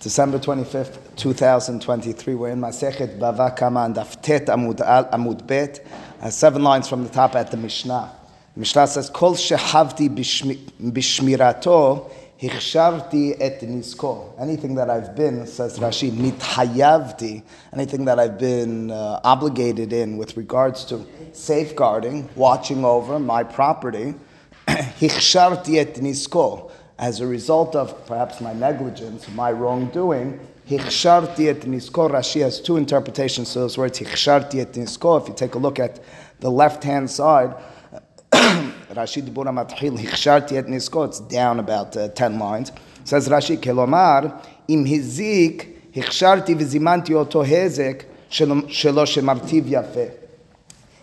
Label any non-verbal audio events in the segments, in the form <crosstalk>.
December 25th, 2023. We're in Masechet Bava Kama and Daftet Amud, Bet. Uh, seven lines from the top at the Mishnah. The Mishnah says, Kol shehavti bishmirato hichshavti et nisko. Anything that I've been, says Rashi, nithayavti, anything that I've been uh, obligated in with regards to safeguarding, watching over my property, <clears throat> hichshavti et nisko as a result of perhaps my negligence, my wrongdoing, hichsharti et nisko. Rashi has two interpretations to those words, hichsharti et nisko. If you take a look at the left hand side, <coughs> Rashi Dibura Mathil, hichsharti et nisko, it's down about uh, 10 lines. Says Rashi, kelomar, im hizik, hichsharti vizimanti oto hezek, shelo shemartiv yafeh.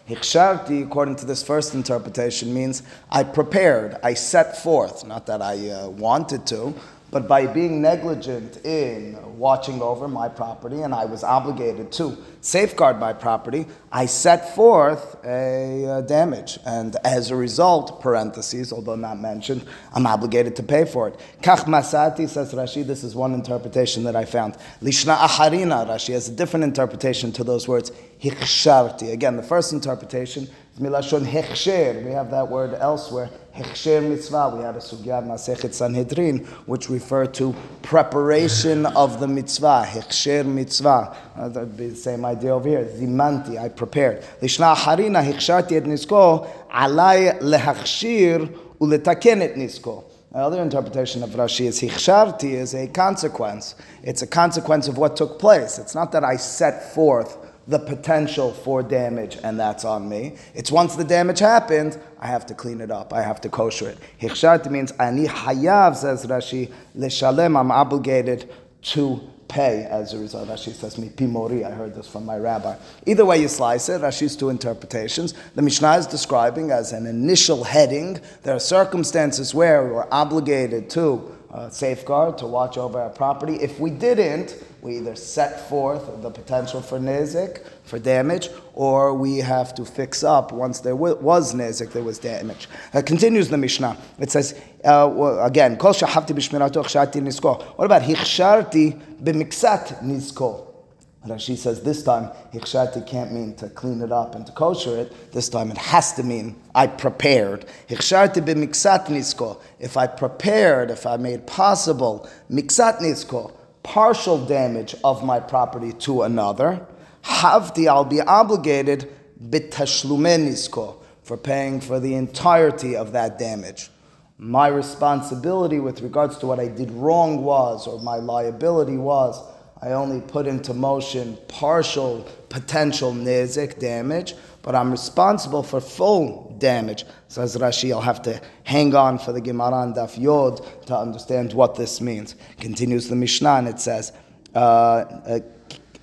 Hiksharti, according to this first interpretation, means I prepared, I set forth, not that I uh, wanted to, but by being negligent in watching over my property, and I was obligated to safeguard my property, I set forth a uh, damage. And as a result, parentheses, although not mentioned, I'm obligated to pay for it. Kach Masati, says Rashi, this is one interpretation that I found. Lishna Aharina, Rashi has a different interpretation to those words, Hiksharti. Again, the first interpretation Milashon hechsher. We have that word elsewhere. Hechsher mitzvah. We had a sugya Masechet Sanhedrin, which refer to preparation of the mitzvah. Hechsher mitzvah. Uh, that'd be the same idea over here. Zimanti. I prepared. Lishna harina hechsharti et nisko. Alai lehachshir uletaken et nisko. Another interpretation of Rashi is hichsharti is a consequence. It's a consequence of what took place. It's not that I set forth the potential for damage, and that's on me. It's once the damage happened, I have to clean it up. I have to kosher it. Hichshat means ani hayav, says Rashi, leshalem, I'm obligated to pay as a result. Rashi says mi Mori, I heard this from my rabbi. Either way you slice it, Rashi's two interpretations. The Mishnah is describing as an initial heading. There are circumstances where we're obligated to uh, safeguard, to watch over our property. If we didn't, we either set forth the potential for nezik, for damage, or we have to fix up once there was nezik, there was damage. Uh, continues the Mishnah. It says, uh, well, again. What about hichsharti b'miksat nisko? Rashi says this time, hichsharti can't mean to clean it up and to kosher it. This time it has to mean I prepared. Hichsharti b'miksat nisko. If I prepared, if I made possible, miksat nisko, partial damage of my property to another, havti, I'll be obligated bitashlumen for paying for the entirety of that damage. My responsibility with regards to what I did wrong was, or my liability was, I only put into motion partial potential nezik damage, but I'm responsible for full damage. Says Rashi, I'll have to hang on for the Gemara and Daf Yod to understand what this means. Continues the Mishnah and it says, uh, uh,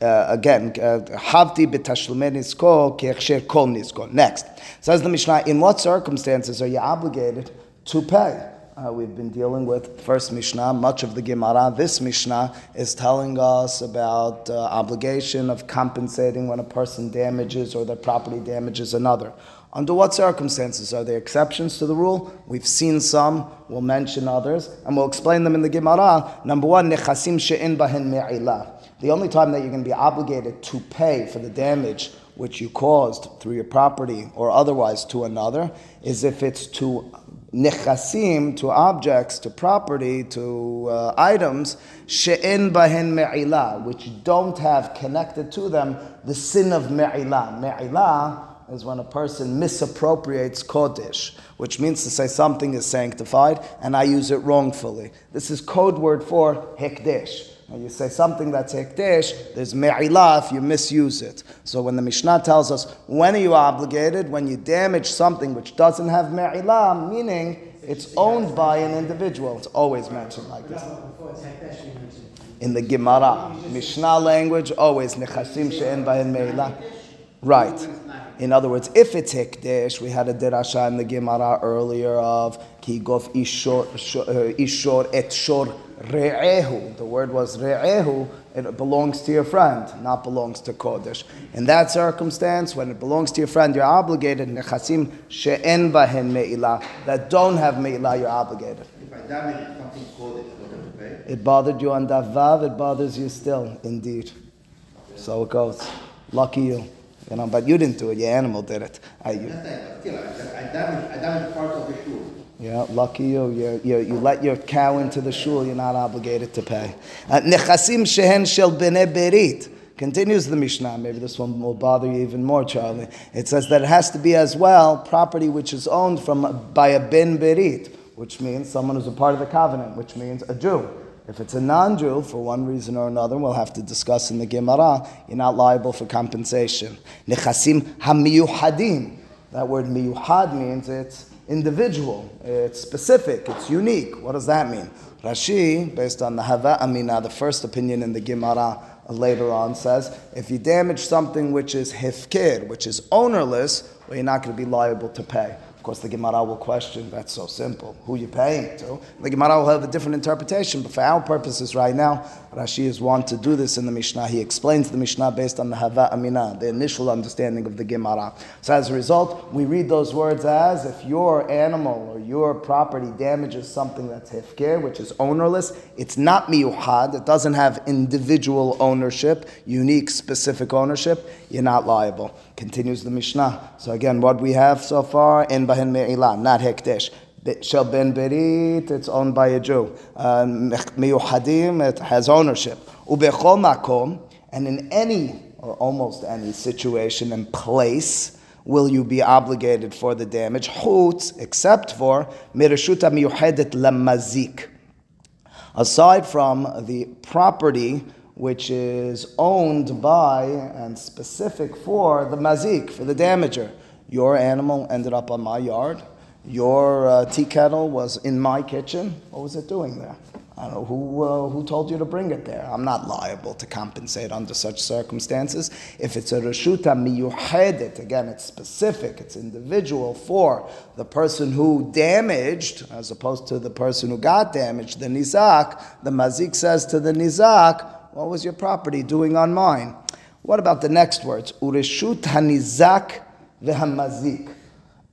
uh, again, Havti nisko. Next, says the Mishnah, in what circumstances are you obligated to pay? Uh, we've been dealing with first Mishnah, much of the Gemara. This Mishnah is telling us about uh, obligation of compensating when a person damages or their property damages another. Under what circumstances are there exceptions to the rule? We've seen some. We'll mention others, and we'll explain them in the Gemara. Number one, nechasim she'in bahin me'ilah. The only time that you're going to be obligated to pay for the damage which you caused through your property or otherwise to another is if it's to nechasim, to objects, to property, to uh, items, she'en bahen me'ilah, which don't have connected to them the sin of me'ilah. Me'ilah is when a person misappropriates kodesh, which means to say something is sanctified and I use it wrongfully. This is code word for hekdesh. When you say something that's hekdesh, there's me'ilah if you misuse it. So when the Mishnah tells us, when are you obligated? When you damage something which doesn't have me'ilah, meaning it's owned by an individual. It's always mentioned like this. In the Gemara, Mishnah language, always nechasim she'en bahen me'ilah. Right. In other words, if it's hekdesh, we had a derasha in the Gemara earlier of ki gof ishor, uh, ishor et shor re'ehu. The word was re'ehu. It belongs to your friend, not belongs to kodesh. In that circumstance, when it belongs to your friend, you're obligated. Nechasim she'en bahen me'ilah. That don't have me'ilah, you're obligated. If I damage something kodesh, what have to pay? It bothered you on Davav, it bothers you still, indeed. So it goes. Lucky you. You know, but you didn't do it, your animal did it. I, you, I damaged, I damaged parts of the shul. Yeah, lucky you. You, you. you let your cow into the shul, you're not obligated to pay. Uh, Nechasim shehen shel bnei berit. Continues the Mishnah. Maybe this one will bother you even more, Charlie. It says that it has to be as well property which is owned from by a ben berit, which means someone who's a part of the covenant, which means a Jew. If it's a non-Jew, for one reason or another, we'll have to discuss in the Gemara, you're not liable for compensation. Nechasim hamiyuhadim. That word miyuhad means it's individual, it's specific, it's unique. What does that mean? Rashi, based on the Hava Amina, the first opinion in the Gemara later on, says if you damage something which is hefker, which is ownerless, well, you're not going to be liable to pay. Of course, the Gemara will question, that's so simple. Who you paying to? The Gemara will have a different interpretation, but for our purposes right now, Rashi is one to do this in the Mishnah. He explains the Mishnah based on the Hava Amina, the initial understanding of the Gemara. So as a result, we read those words as if your animal or your property damages something that's hefker, which is ownerless, it's not miyuhad, it doesn't have individual ownership, unique, specific ownership, you're not liable. Continues the Mishnah. So again, what we have so far, in Bahin Me'ilah, not Hekdesh. Shel Ben Berit, it's owned by a Jew. Uh, Miyuhadim, it has ownership. Ubechol Makom, and in any, or almost any situation and place, will you be obligated for the damage? Chutz, except for Mirishuta Miyuhedet Lamazik. Aside from the property which is owned by and specific for the mazik, for the damager. Your animal ended up on my yard. Your uh, tea kettle was in my kitchen. What was it doing there? I don't know who, uh, who told you to bring it there. I'm not liable to compensate under such circumstances. If it's a reshuta miyuhedet, again, it's specific, it's individual for the person who damaged, as opposed to the person who got damaged, the nizak, the mazik says to the nizak, what was your property doing on mine? What about the next words? Ureshut hanizak v'hamazik.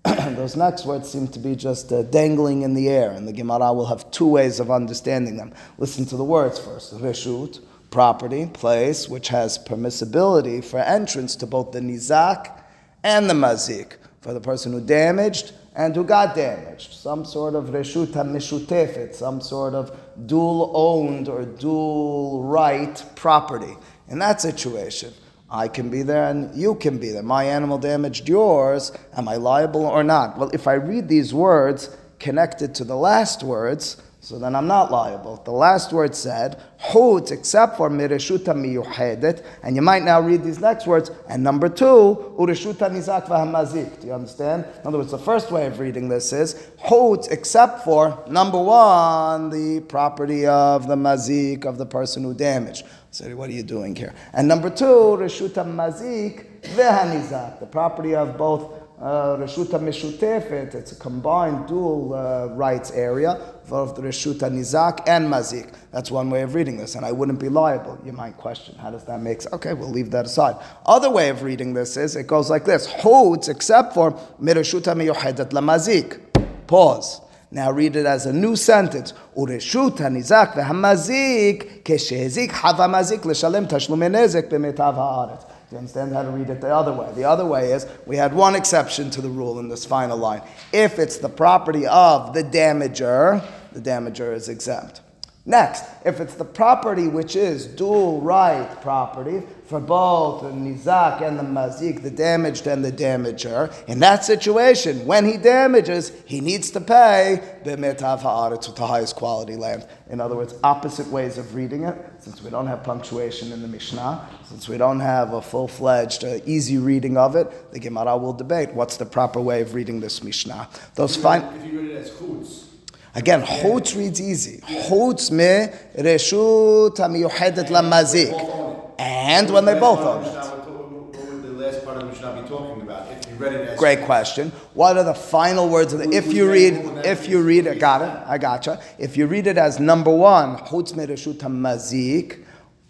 <clears throat> Those next words seem to be just uh, dangling in the air, and the Gemara will have two ways of understanding them. Listen to the words first. Reshut, property, place, which has permissibility for entrance to both the nizak and the mazik, for the person who damaged and who got damaged. Some sort of reshut mishutefet, some sort of dual owned or dual right property. In that situation, I can be there and you can be there. My animal damaged yours. Am I liable or not? Well, if I read these words connected to the last words, so then I'm not liable. The last word said, Hut, except for mireshuta miyuhedet, and you might now read these next words, and number two, ureshuta nizak v'hamazik. Do you understand? In other words, the first way of reading this is, Hut, except for, number one, the property of the mazik, of the person who damaged. So what are you doing here? And number two, reshuta mazik v'hanizak, the property of both Reshuta Meshutefet, it's a combined dual uh, rights area of the Reshuta Nizak and Mazik. That's one way of reading this, and I wouldn't be liable. You might question, how does that make sense? Okay, we'll leave that aside. Other way of reading this is, it goes like this, Hutz, except for Mireshuta Miyuhedet Lamazik. Pause. Now read it as a new sentence. Hanizak v'hamazik keshezik hava mazik l'shalem tashlum nezek b'metav haaretz. You understand how to read it the other way? The other way is we had one exception to the rule in this final line. If it's the property of the damager, the damager is exempt. Next, if it's the property which is dual right property for both the nizak and the mazik, the damaged and the damager, in that situation, when he damages, he needs to pay b'metav ha'aretz with the highest quality land. In other words, opposite ways of reading it. Since we don't have punctuation in the Mishnah, since we don't have a full-fledged, uh, easy reading of it, the Gemara will debate what's the proper way of reading this Mishnah. Those fine. If you read it as chutz. Again, chutz reads easy. Chutz me reshut hamiyuhedet lamazik. And when they both own it. The last part of the Mishnah be talking about? If you read it Great question. What are the final words of the? If you read, if you read it, got it. I gotcha. If you read it as number one, chutz me reshut hamazik,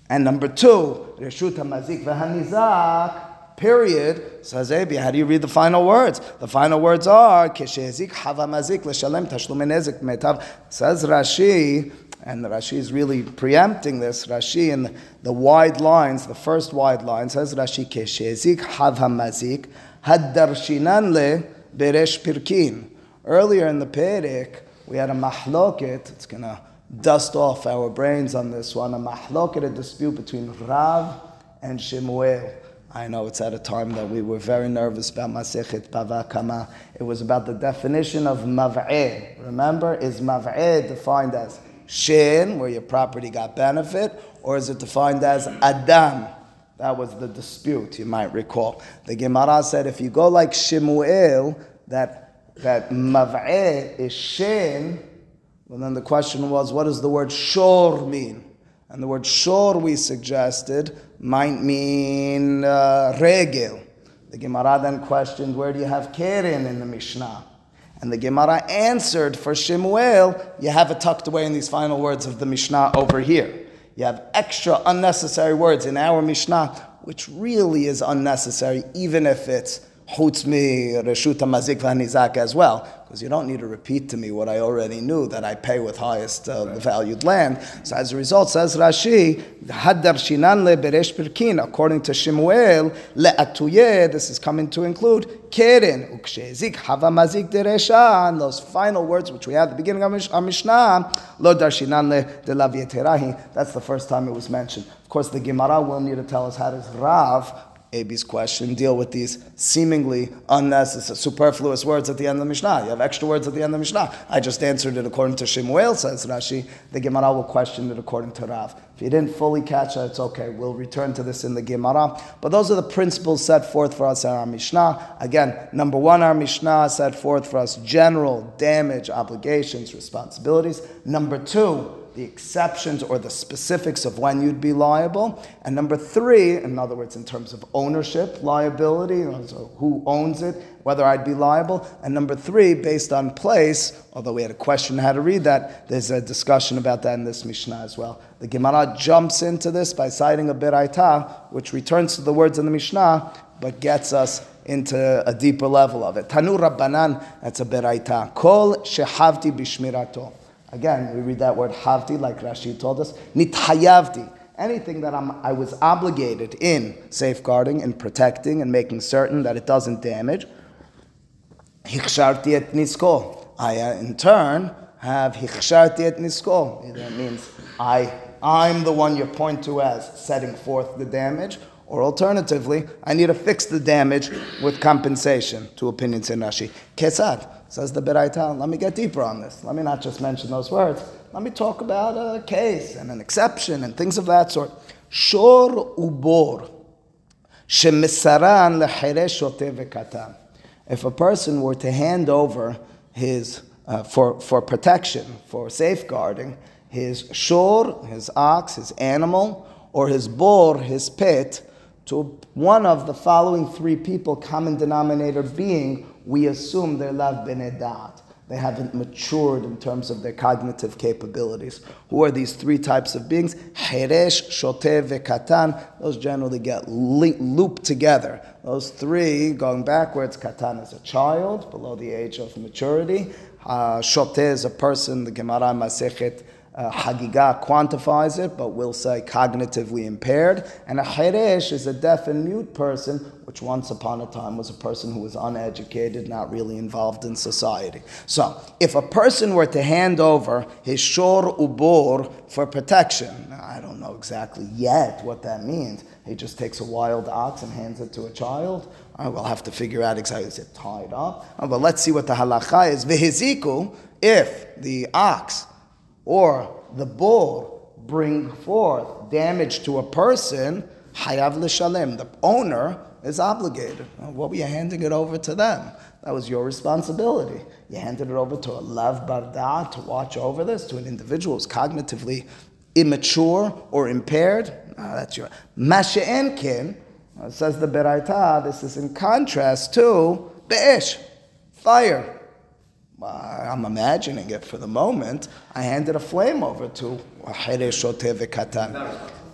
and number two, reshut hamazik v'hanizak. Period. Says Abi, how do you read the final words? The final words are kishezik hava mazik l'shalem tashlum metav. Says Rashi. And Rashi is really preempting this. Rashi in the, wide lines, the first wide line says Rashi keshezik hav hamazik haddarshinan le beresh pirkin. Earlier in the Perek, we had a mahloket. It's gonna dust off our brains on this one. A mahloket, a dispute between Rav and Shemuel. I know it's at a time that we were very nervous about Masechet Bava Kama. It was about the definition of Mav'eh. Remember, is Mav'eh defined as Shin, where your property got benefit, or is it defined as Adam? That was the dispute, you might recall. The Gemara said if you go like Shemuel, that, that Mav'eh is Shin, well then the question was, what does the word Shor mean? And the word shor, we suggested, might mean uh, regel. The Gemara then questioned, where do you have keren in the Mishnah? And the Gemara answered for Shemuel, you have it tucked away in these final words of the Mishnah over here. You have extra unnecessary words in our Mishnah, which really is unnecessary, even if it's chutz mi reshut mazik v'hanizak as well, because you don't need to repeat to me what I already knew that I pay with highest uh, valued land. So as a result, says Rashi, haddar shinan le beresh pirkin, according to Shemuel, le'atuye, this is coming to include keren, ukshezik hava mazik and those final words which we had at the beginning of our Mishnah, lo darshinan le de la that's the first time it was mentioned. Of course, the Gemara will need to tell us how does Rav Abi's question, deal with these seemingly unnecessary, superfluous words at the end of the Mishnah. You have extra words at the end of the Mishnah. I just answered it according to Shemuel, says Rashi. The Gemara will question it according to Rav. If you didn't fully catch it, it's okay. We'll return to this in the Gemara. But those are the principles set forth for us in our Mishnah. Again, number one, our Mishnah set forth for us general damage, obligations, responsibilities. Number two, the exceptions or the specifics of when you'd be liable. And number three, in other words, in terms of ownership, liability, so who owns it, whether I'd be liable. And number three, based on place, although we had a question how to read that, there's a discussion about that in this Mishnah as well. The Gemara jumps into this by citing a Beraita, which returns to the words in the Mishnah, but gets us into a deeper level of it. Tanu Rabbanan, that's a Beraita. Kol shehavti bishmirato. Again, we read that word havti, like Rashi told us. Nithayavti. Anything that I'm, I was obligated in safeguarding and protecting and making certain that it doesn't damage. Hiksharti et nisko. I, uh, in turn, have hiksharti et nisko. That means I, I'm the one you point to as setting forth the damage. Or alternatively, I need to fix the damage with compensation. Two opinions in Rashi. Kesad. Says the Beraita, let me get deeper on this. Let me not just mention those words. Let me talk about a case and an exception and things of that sort. Shor ubor. Shemisaran vekatan. If a person were to hand over his, uh, for, for protection, for safeguarding, his shor, his ox, his animal, or his bor, his pit, to one of the following three people, common denominator being we assume they're lav benedat. They haven't matured in terms of their cognitive capabilities. Who are these three types of beings? Heresh, Shoteh, Katan. Those generally get looped together. Those three, going backwards, Katan is a child below the age of maturity. Uh, Shoteh is a person, the Gemara Masechet uh, Hagiga quantifies it, but we'll say cognitively impaired. And a Heresh is a deaf and mute person, which once upon a time was a person who was uneducated, not really involved in society. So, if a person were to hand over his Shor Ubor for protection, I don't know exactly yet what that means. He just takes a wild ox and hands it to a child. I will have to figure out exactly, is it tied up? Oh, but let's see what the halacha is. Vihiziku, if the ox or the bull bring forth damage to a person, hayav l'shalem, the owner is obligated. What were you handing it over to them? That was your responsibility. You handed it over to a lav barda to watch over this, to an individual who's cognitively immature or impaired. No, that's your masha'enkin. Says the Beraita, this is in contrast to be'esh, fire. I'm imagining it for the moment. I handed a flame over to.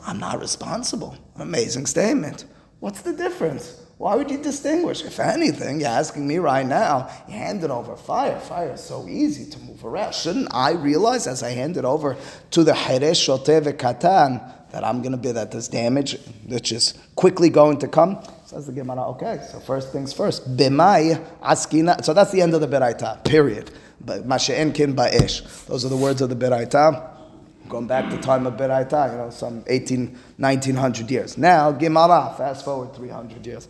I'm not responsible. Amazing statement. What's the difference? Why would you distinguish? If anything, you're asking me right now, you hand it over fire. Fire is so easy to move around. Shouldn't I realize as I hand it over to the Heresh Shoteh Katan that I'm going to be, that this damage, which is quickly going to come? Says the Gemara, okay, so first things first. Bimai askina. So that's the end of the Beraita, period. But ba'esh. Those are the words of the Beraita going back to time of Beraita, you know, some 18, 1900 years. Now, Gemara, fast forward 300 years,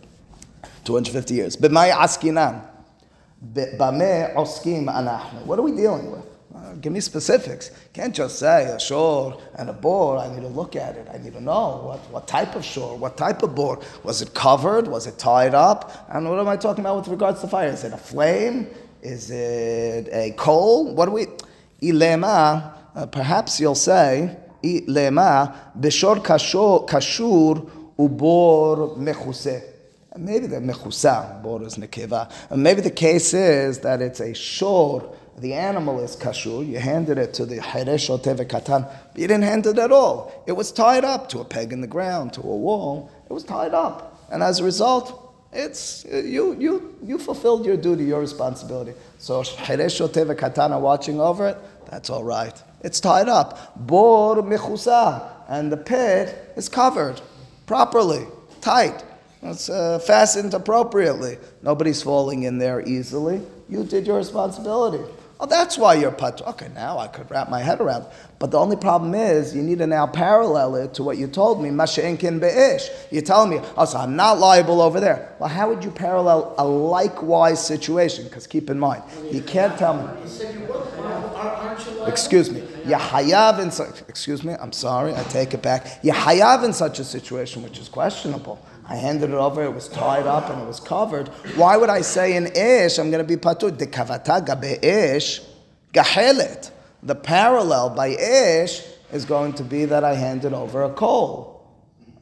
250 years. B'may askinan. B'may oskim anachnu. What are we dealing with? Give me specifics. Can't just say a shor and a bor. I need to look at it. I need to know what, what type of shor, what type of bor. Was it covered? Was it tied up? And what am I talking about with regards to fire? Is it a flame? Is it a coal? What do we? Ilema uh, perhaps you'll say, lema bishor kashur ubor mechuse. Maybe the mechusa, bor is nekeva. Maybe the case is that it's a shor, the animal is kashur, you handed it to the heresh katan, but you didn't hand it at all. It was tied up to a peg in the ground, to a wall. It was tied up. And as a result, it's you you you fulfilled your duty, your responsibility. So heresh katan are watching over it, that's all right. It's tied up. Bor mechusa. And the pit is covered properly, tight. It's uh, fastened appropriately. Nobody's falling in there easily. You did your responsibility. Oh, that's why you're pat. Okay, now I could wrap my head around. But the only problem is you need to now parallel it to what you told me. Masha'inkin be'ish. You're telling me, oh, so I'm not liable over there. Well, how would you parallel a likewise situation? Because keep in mind, you can't tell me. Excuse me. Yahayav in such, excuse me, I'm sorry, I take it back. Yahayav in such a situation, which is questionable. I handed it over, it was tied up and it was covered. Why would I say in ish, I'm going to be patur? De kavata gabe ish, gahelet. The parallel by ish is going to be that I handed over a coal.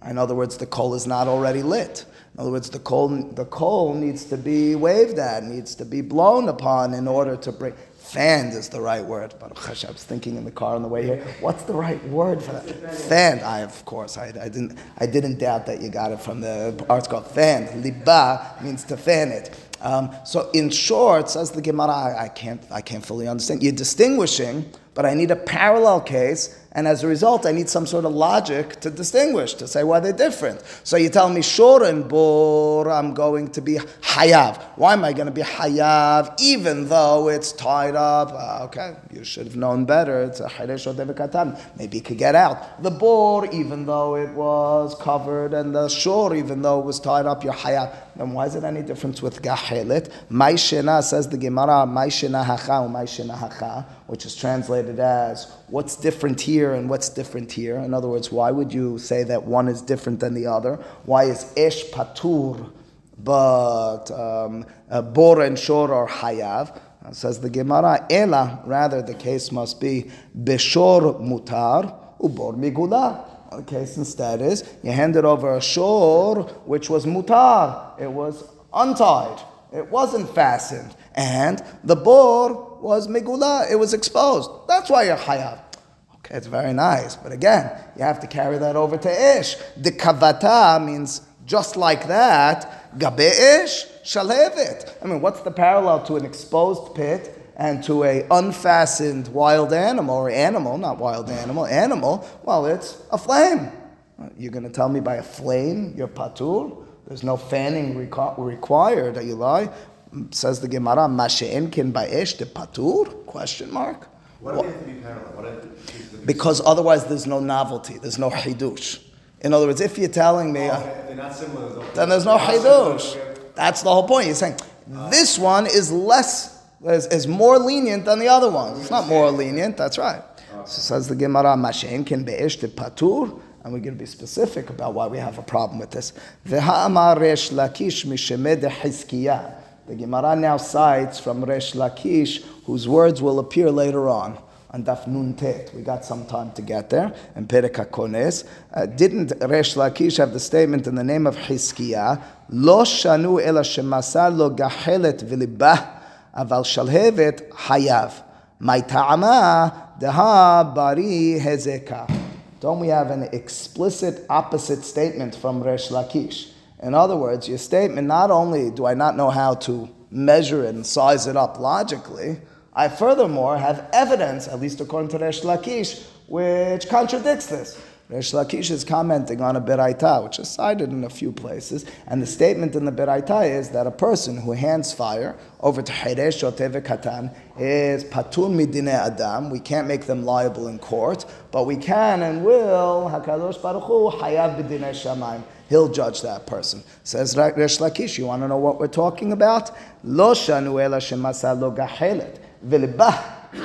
In other words, the coal is not already lit. In other words, the coal, the coal needs to be waved at, needs to be blown upon in order to bring. Fanned is the right word. But I was thinking in the car on the way here, what's the right word for that? Fanned. I, of course, I, I, didn't, I didn't doubt that you got it from the article. Fanned. Liba means to fan it. Um, so in short, says the Gemara, I, I, can't, I can't fully understand. You're distinguishing, but I need a parallel case and as a result, I need some sort of logic to distinguish, to say why they're different. So you tell me, Shor and Bor, I'm going to be Hayav. Why am I going to be Hayav even though it's tied up? Uh, okay, you should have known better. It's a Haresh Katan. Maybe you could get out. The Bor, even though it was covered, and the Shor, even though it was tied up, you're Hayav. Then why is it any difference with Gahelet? Maishena says the Gemara, Maishena Hacha, Maishena Hacha, which is translated as, what's different here? and what's different here? In other words, why would you say that one is different than the other? Why is Esh patur, but um, uh, bor and shor are hayav? Uh, says the Gemara, ela, rather the case must be beshor mutar, ubor migula. The case instead is you handed over a shor which was mutar, it was untied, it wasn't fastened, and the bor was migula, it was exposed. That's why you're hayav. Okay, it's very nice, but again, you have to carry that over to ish. The kavata means just like that. Gabe ish shalhevet. I mean, what's the parallel to an exposed pit and to a unfastened wild animal or animal, not wild animal, animal? Well, it's a flame. You're going to tell me by a flame you're patur? There's no fanning requ- required. Are you lie? Says the Gemara, Mashe'en kin ba'esh de patur? Question mark. What well, to be parallel? because otherwise there's no novelty, there's no hidush. In other words, if you're telling me, oh, okay. similar, then there's no hidush. That's the whole point. You're saying ah. this one is less, is, is more lenient than the other one. It's not more lenient. That's right. Ah. So says the Gemara, Mashen can be'esh patur. And we're going to be specific about why we have a problem with this. V'ha'amar resh lakish mishemed hizkiyah. The Gemara now cites from Resh Lakish, whose words will appear later on on Daf Nun Tet. We got some time to get there. And Perek HaKones. Uh, didn't Resh Lakish have the statement in the name of Hizkiah, Lo shanu ela shemasar lo gahelet v'libah, aval shalhevet hayav. My ta'ama deha bari hezeka. Don't we have an explicit opposite statement from Resh Lakish? In other words, your statement not only do I not know how to measure it and size it up logically, I furthermore have evidence, at least according to Resh Lakish, which contradicts this. Resh Lakish is commenting on a Beraita, which is cited in a few places, and the statement in the Beraita is that a person who hands fire over to Hiresh or Katan is patun midine adam. We can't make them liable in court, but we can and will Hakadosh Baruch Hu hayav b'dinei shamayim. He'll judge that person. Says Resh Lakish. You want to know what we're talking about? Lo shemasa lo.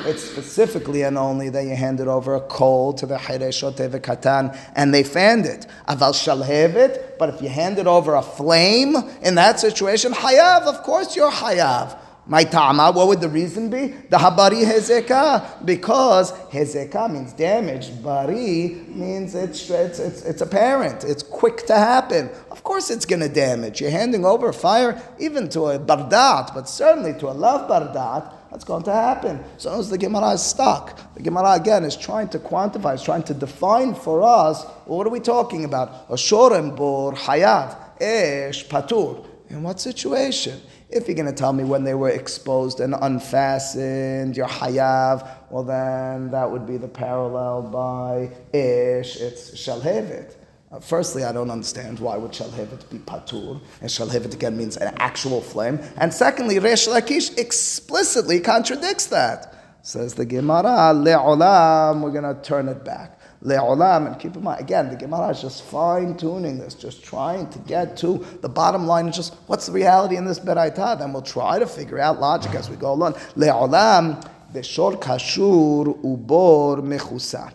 It's specifically and only that you handed over a coal to the Hireshote Katan and they fanned it. Aval shalhevet, but if you handed over a flame in that situation, hayav, of course you're hayav. My tama, what would the reason be? The habari hezekah, because hezekah means damage. Bari means it's, it's, it's, it's apparent, it's quick to happen. Of course it's going to damage. You're handing over fire even to a bardat, but certainly to a love bardat, that's going to happen. So as the Gemara is stuck. The Gemara again is trying to quantify, is trying to define for us well, what are we talking about? A shorem bor hayat, esh patur. In what situation? If you're going to tell me when they were exposed and unfastened, your hayav, well then that would be the parallel by ish, it's shalhevet. Uh, firstly, I don't understand why would Shalhevet be patur, and Shalhevet again means an actual flame. And secondly, Resh Lakish explicitly contradicts that. Says the Gemara, le'olam, we're going to turn it back. Le'olam, and keep in mind, again, the Gemara is just fine tuning this, just trying to get to the bottom line is just what's the reality in this Beraita? Then we'll try to figure out logic as we go along. Le'olam, beshor kashur ubor mechusa.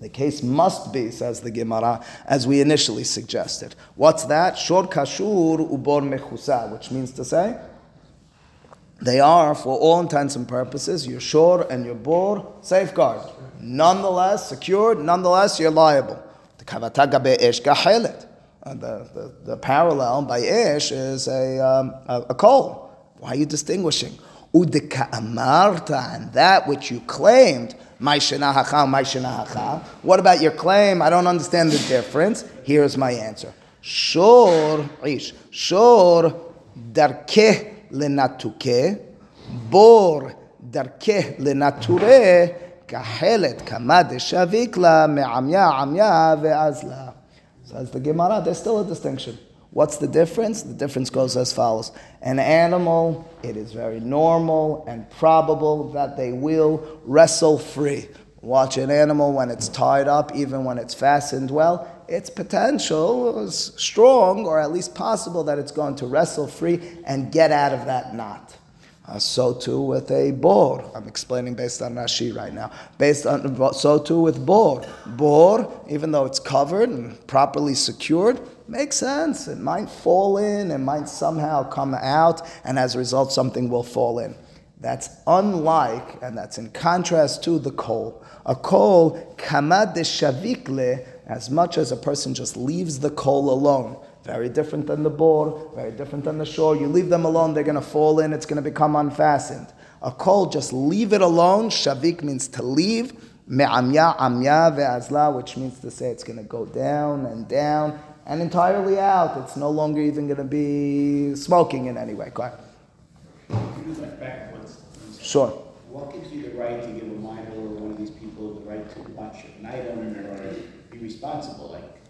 The case must be, says the Gemara, as we initially suggested. What's that? Shor kashur ubor mechusa, which means to say, they are, for all intents and purposes, your shor and your bor safeguard. Nonetheless, secured, nonetheless, you're liable. The be'esh gahelet. Uh, the, the, parallel by ish is a, um, a, a coal. Why are you distinguishing? Udika amarta, and that which you claimed what about your claim? I don't understand the difference. Here's my answer. Shor, ish, shor darke lenatuke, bor darke lenature, kahelet kamad shavikla me'amya amya ve'azla. Says the Gemara, there's still a distinction. What's the difference? The difference goes as follows. An animal, it is very normal and probable that they will wrestle free. Watch an animal when it's tied up, even when it's fastened well, its potential is strong, or at least possible, that it's going to wrestle free and get out of that knot. Uh, so too with a bor. I'm explaining based on Rashi right now. Based on so too with bor. Bor, even though it's covered and properly secured, Makes sense. It might fall in, it might somehow come out, and as a result, something will fall in. That's unlike, and that's in contrast to the coal. A coal, kamad de shavikle, as much as a person just leaves the coal alone. Very different than the bor, very different than the shore. You leave them alone, they're going to fall in, it's going to become unfastened. A coal, just leave it alone. Shavik means to leave. Me'amya amya ve'azla, which means to say it's going to go down and down and entirely out. It's no longer even going to be smoking in any way. Go ahead. Sure. What gives you the right to give a minor or one of these people to watch an item or be responsible? Like,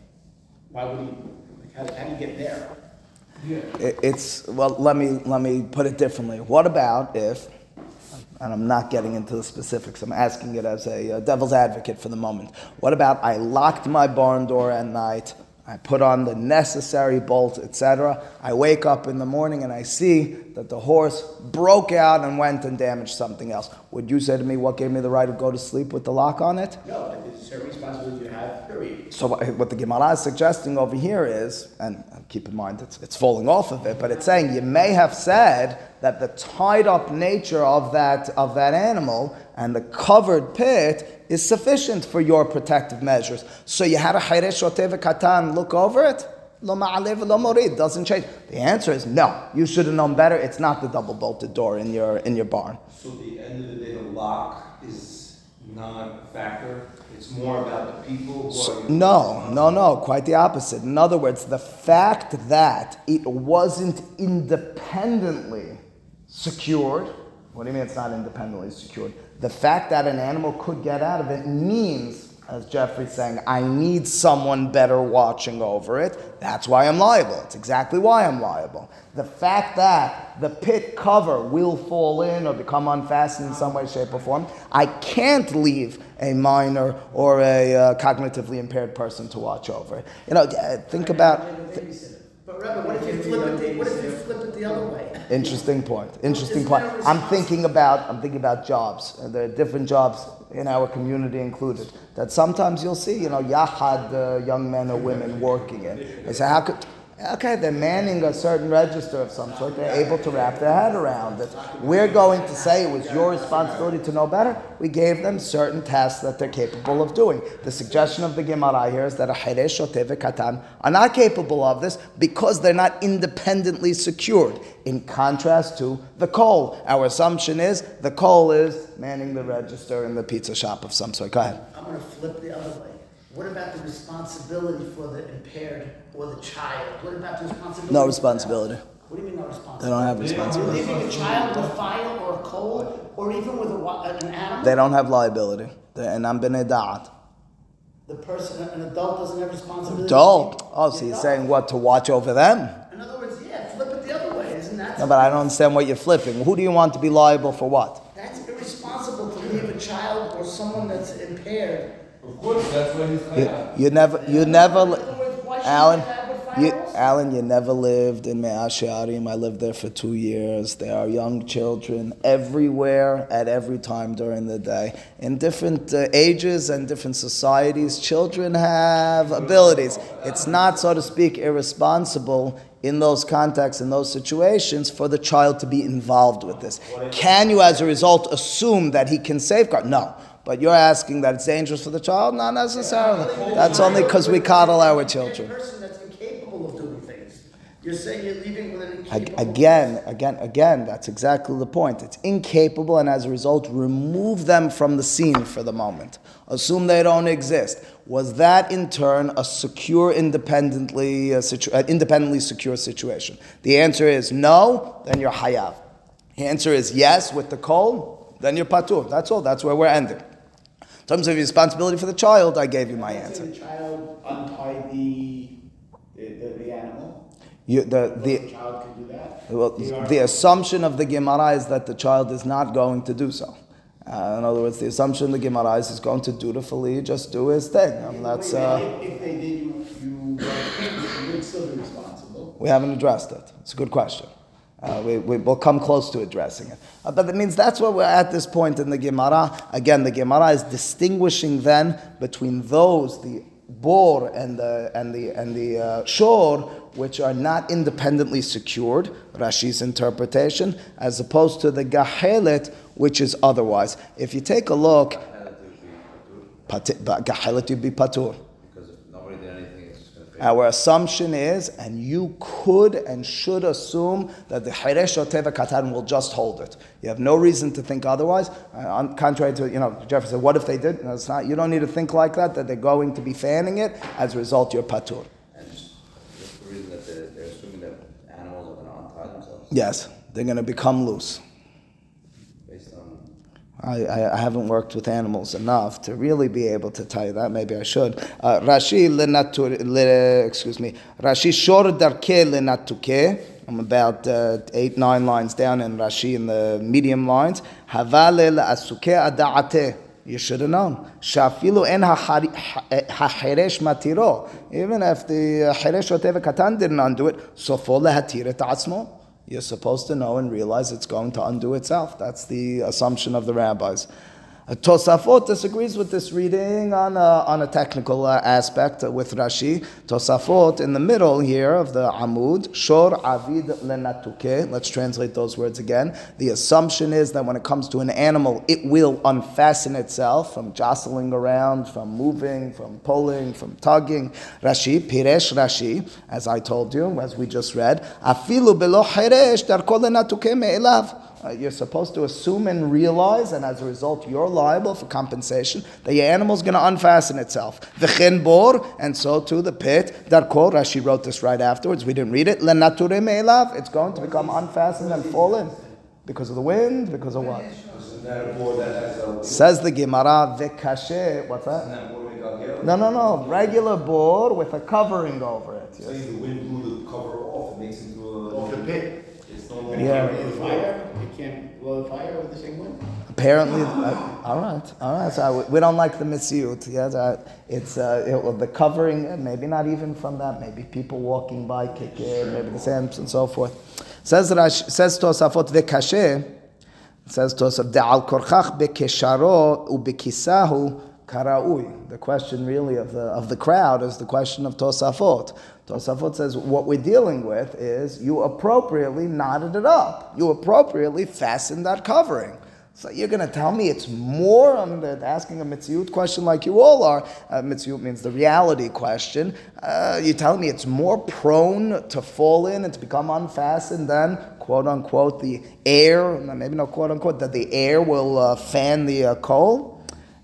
why would he? Like, how, how do you get there? Yeah. It's well. Let me let me put it differently. What about if? And I'm not getting into the specifics. I'm asking it as a, a devil's advocate for the moment. What about I locked my barn door at night? I put on the necessary bolt, etc. I wake up in the morning and I see that the horse broke out and went and damaged something else. Would you say to me, what gave me the right to go to sleep with the lock on it? No, it's a responsibility you have, period. So uh, what the Gemara is suggesting over here is, and keep in mind it's, it's falling off of it, but it's saying you may have said that the tied up nature of that, of that animal and the covered pit is sufficient for your protective measures. So you had a Hayresh Katan look over it? Lo ma'alev lo morid doesn't change. The answer is no. You should have known better. It's not the double bolted door in your in your barn. So the end of the day, the lock is not a factor. It's more about the people who are. No, no, no, quite the opposite. In other words, the fact that it wasn't independently secured, what do you mean it's not independently secured? The fact that an animal could get out of it means as Jeffrey's saying, I need someone better watching over it. That's why I'm liable. It's exactly why I'm liable. The fact that the pit cover will fall in or become unfastened in some way, shape, or form, I can't leave a minor or a uh, cognitively impaired person to watch over it. You know, uh, think about. But Rebbe, what if you flip it, the- what if you flip it the other way? Interesting point. Interesting Isn't point. I'm thinking about I'm thinking about jobs. Uh, There are different jobs in our community included. That sometimes you'll see, you know, yahad uh, young men or women working in. They say, how could Okay, they're manning a certain register of some sort. They're able to wrap their head around it. We're going to say it was your responsibility to know better. We gave them certain tasks that they're capable of doing. The suggestion of the Gemara here is that a Heresh or Katan are not capable of this because they're not independently secured. In contrast to the coal, our assumption is the coal is manning the register in the pizza shop of some sort. Go ahead. I'm gonna flip the other way. What about the responsibility for the impaired or the child? What about the responsibility? No responsibility. What do you mean no They don't have responsibility. Leaving a child with fire or a coal, or even with a, an animal? They don't have liability. They're- And I'm bene da'at. The person, an adult doesn't have responsibility? Adult. Oh, so you're saying what? To watch over them? In other words, yeah, flip it the other way, isn't that? No, but I don't understand what you're flipping. Who do you want to be liable for what? That's irresponsible to leave a child or someone that's impaired. Of course, that's what he's You, chayav. you never, you never, In other words, why should Alan, they have with you. Alan, you never lived in Meah Shearim. I lived there for two years. There are young children everywhere at every time during the day. In different uh, ages and different societies, children have abilities. It's not, so to speak, irresponsible in those contexts, in those situations, for the child to be involved with this. Can you, as a result, assume that he can safeguard? No. But you're asking that it's dangerous for the child? Not necessarily. That's only because we coddle our children. A person that's incapable of doing things. You're saying you're leaving with an incapable. Again, again, again, that's exactly the point. It's incapable, and as a result, remove them from the scene for the moment. Assume they don't exist. Was that in turn a secure, independently, uh, situ- uh, independently secure situation? The answer is no. Then you're hayav. The answer is yes with the coal. Then you're patur. That's all. That's where we're ending. In terms of responsibility for the child, I gave you my answer. the child untied the, the, the, the animal. You, the, The the, child can do that. Well, the assumption of the Gemara is that the child is not going to do so. Uh, in other words, the assumption the Gemara is he's going to dutifully just do his thing. And that's, uh, If, if they did, you, you, you would still be responsible. we haven't addressed it. It's a good question. Uh, we, we, will come close to addressing it. Uh, but that means that's where we're at this point in the Gemara. Again, the Gemara is distinguishing then between those, the bor and the, and the, and the uh, shor, which are not independently secured, Rashi's interpretation, as opposed to the gahelet, which is otherwise. If you take a look, gahelet would be patur. Because if nobody did anything, it's just gonna fade. Our assumption is, and you could and should assume that the Hiresh or Teva Katan will just hold it. You have no reason to think otherwise. Uh, on, contrary to, you know, Jeffrey said, what if they did? No, it's not, you don't need to think like that, that they're going to be fanning it. As a result, you're patur. And the reason that they're, they're assuming that animals are gonna untie themselves Yes, they're going to become loose. I, I, haven't worked with animals enough to really be able to tell you that. Maybe I should. Uh, Rashi lenatur, le, excuse me. Rashi shor darke lenatuke. I'm about uh, eight, nine lines down in Rashi in the medium lines. Havale asuke adate. You should have known. Shafilu en hahari- ha- hahiresh matiro. Even if the hiresh oteva katan didn't undo it, sofo lehatire ta'atzmo. You're supposed to know and realize it's going to undo itself. That's the assumption of the rabbis. Tosafot disagrees with this reading on a, on a technical uh, aspect with Rashi. Tosafot in the middle here of the Amud, Shor Avid Lenatuke. Let's translate those words again. The assumption is that when it comes to an animal, it will unfasten itself from jostling around, from moving, from pulling, from tugging. Rashi, Piresh Rashi, as I told you, as we just read, Afilu belo Hiresh Darko Lenatuke Me'elav. Uh, you're supposed to assume and realize, and as a result, you're liable for compensation, that your animal's going to unfasten itself. V'chen bor, and so too the pit. Darko, Rashi wrote this right afterwards. We didn't read it. Lenature me'elav. It's going to become unfastened and fall in. Because of the wind, because of what? Isn't that a board that has a? Says the Gemara, v'kashe, what's that board we got here? No, no, no. Regular board with a covering over it. yes. Saying the wind blew the cover off, it makes it into a. Off the pit. It's no longer. Yeah. Blow the fire, you can't blow the fire with the same wind? Apparently, uh, all right, all right. So I- we don't like the metziut. Yes, uh, it's uh, it, well, the covering. Maybe not even from that. Maybe people walking by kick it. Maybe the sands and so forth. Says Rash, says Tosafot v'kashe. Says Tosaf de'al korchach bekesharo ubekisahu karaui. The question really of the of the crowd is the question of Tosafot. Tosafot says what we're dealing with is you appropriately knotted it up. You appropriately fastened that covering. So you're going to tell me it's more? I'm asking a metziut question like you all are. Uh, metziut means the reality question. Uh, you're telling me it's more prone to fall in and to become unfastened than quote unquote the air, maybe not quote unquote, that the air will uh, fan the uh, coal?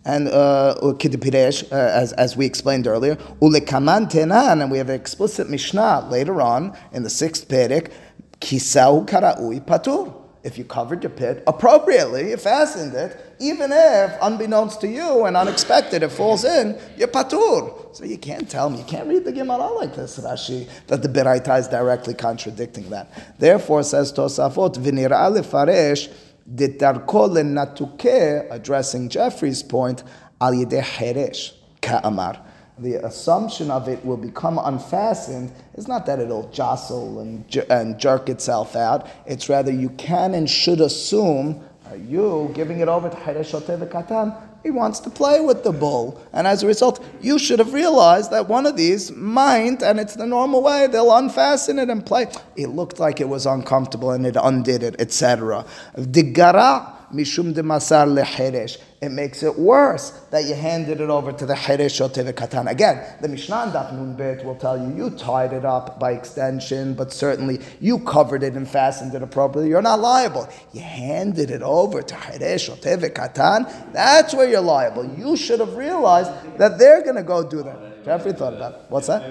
And uh, kidipiresh, uh, as, as we explained earlier, ulekaman tenan, and we have an explicit mishnah later on in the sixth perik, kisau karaui patur. If you covered your pit appropriately, you fastened it, even if, unbeknownst to you and unexpected, it falls in, you're patur. So you can't tell me, you can't read the Gemara like this, Rashi, that the Beraita is directly contradicting that. Therefore, says Tosafot, v'nira lefaresh, ditarko lenatuke, addressing Jeffrey's point, al yedeh heresh, ka'amar the assumption of it will become unfastened It's not that it'll jostle and, and jerk itself out. It's rather you can and should assume, you giving it over to Hareshote Katan? He wants to play with the bull. And as a result, you should have realized that one of these might, and it's the normal way, they'll unfasten it and play. It looked like it was uncomfortable and it undid it, etc. Digara mishum de masar leheresh. It makes it worse that you handed it over to the heresh or to the katan. Again, the Mishnah Daf Nun will tell you you tied it up by extension, but certainly you covered it and fastened it appropriately. You're not liable. You handed it over to heresh or to the katan. That's where you're liable. You should have realized that they're going to go do that. Jeffrey thought about it. What's that?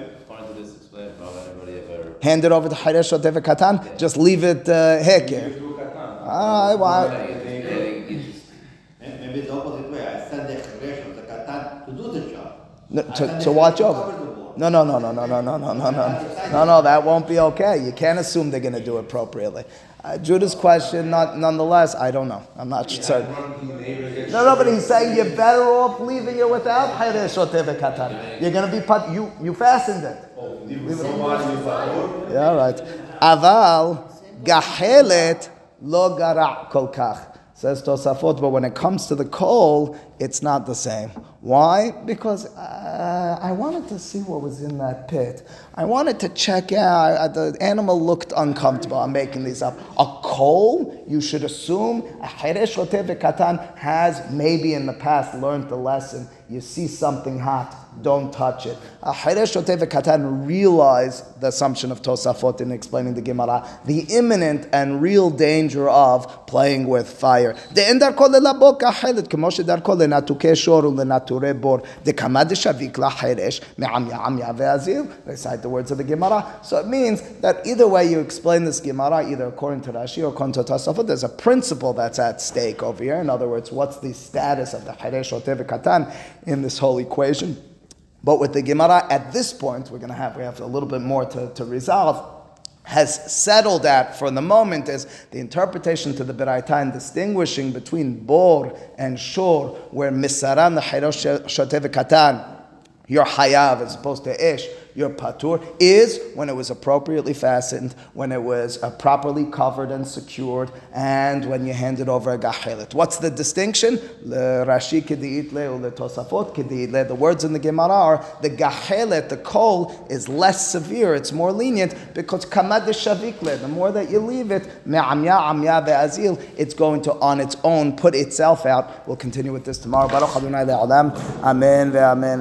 Hand it over to heresh or katan. Just leave it uh, heke. Ah, why? Maybe it's the opposite way. I send the Cheresh of the Katan to do the job. No, to, to watch over. cover the ball. No, no, no, no, no, no, no, no, no, no. No, no, that won't be okay. You can't assume they're going to do it appropriately. Uh, Judah's question, not, nonetheless, I don't know. I'm not certain. No, no, but he's saying you're better off leaving it without Heresh or Katan. You're going to be, put, you, you fastened it. Yeah, all right. Aval gachelet lo gara kol kach. Says Tosafot, but when it comes to the coal, it's not the same. Why? Because uh, I wanted to see what was in that pit. I wanted to check out. uh, The animal looked uncomfortable. I'm making these up. A coal, you should assume, a Heresh Katan has maybe in the past learned the lesson you see something hot, don't touch it. Katan realized the assumption of Tosafot in explaining the Gemara, the imminent and real danger of playing with fire. Recite the words of the Gemara. So it means that either way you explain this Gemara, either according to Rashi or according to Tosafot, there's a principle that's at stake over here. In other words, what's the status of the Haresh Katan? In this whole equation? But with the Gemara at this point, we're going to have we have a little bit more to, to resolve. Has settled at for the moment is the interpretation to the Beraita and distinguishing between bor and shor, where misaran the katan, your hayav as opposed to ish, your patur, is when it was appropriately fastened, when it was uh, properly covered and secured, and when you handed over a gachelet. What's the distinction? The words in the Gemara are the gachelet, the coal, is less severe, it's more lenient because. The more that you leave it, it's going to on its own put itself out. We'll continue with this tomorrow. Baruch Adonai le'olam. Amen ve'amen.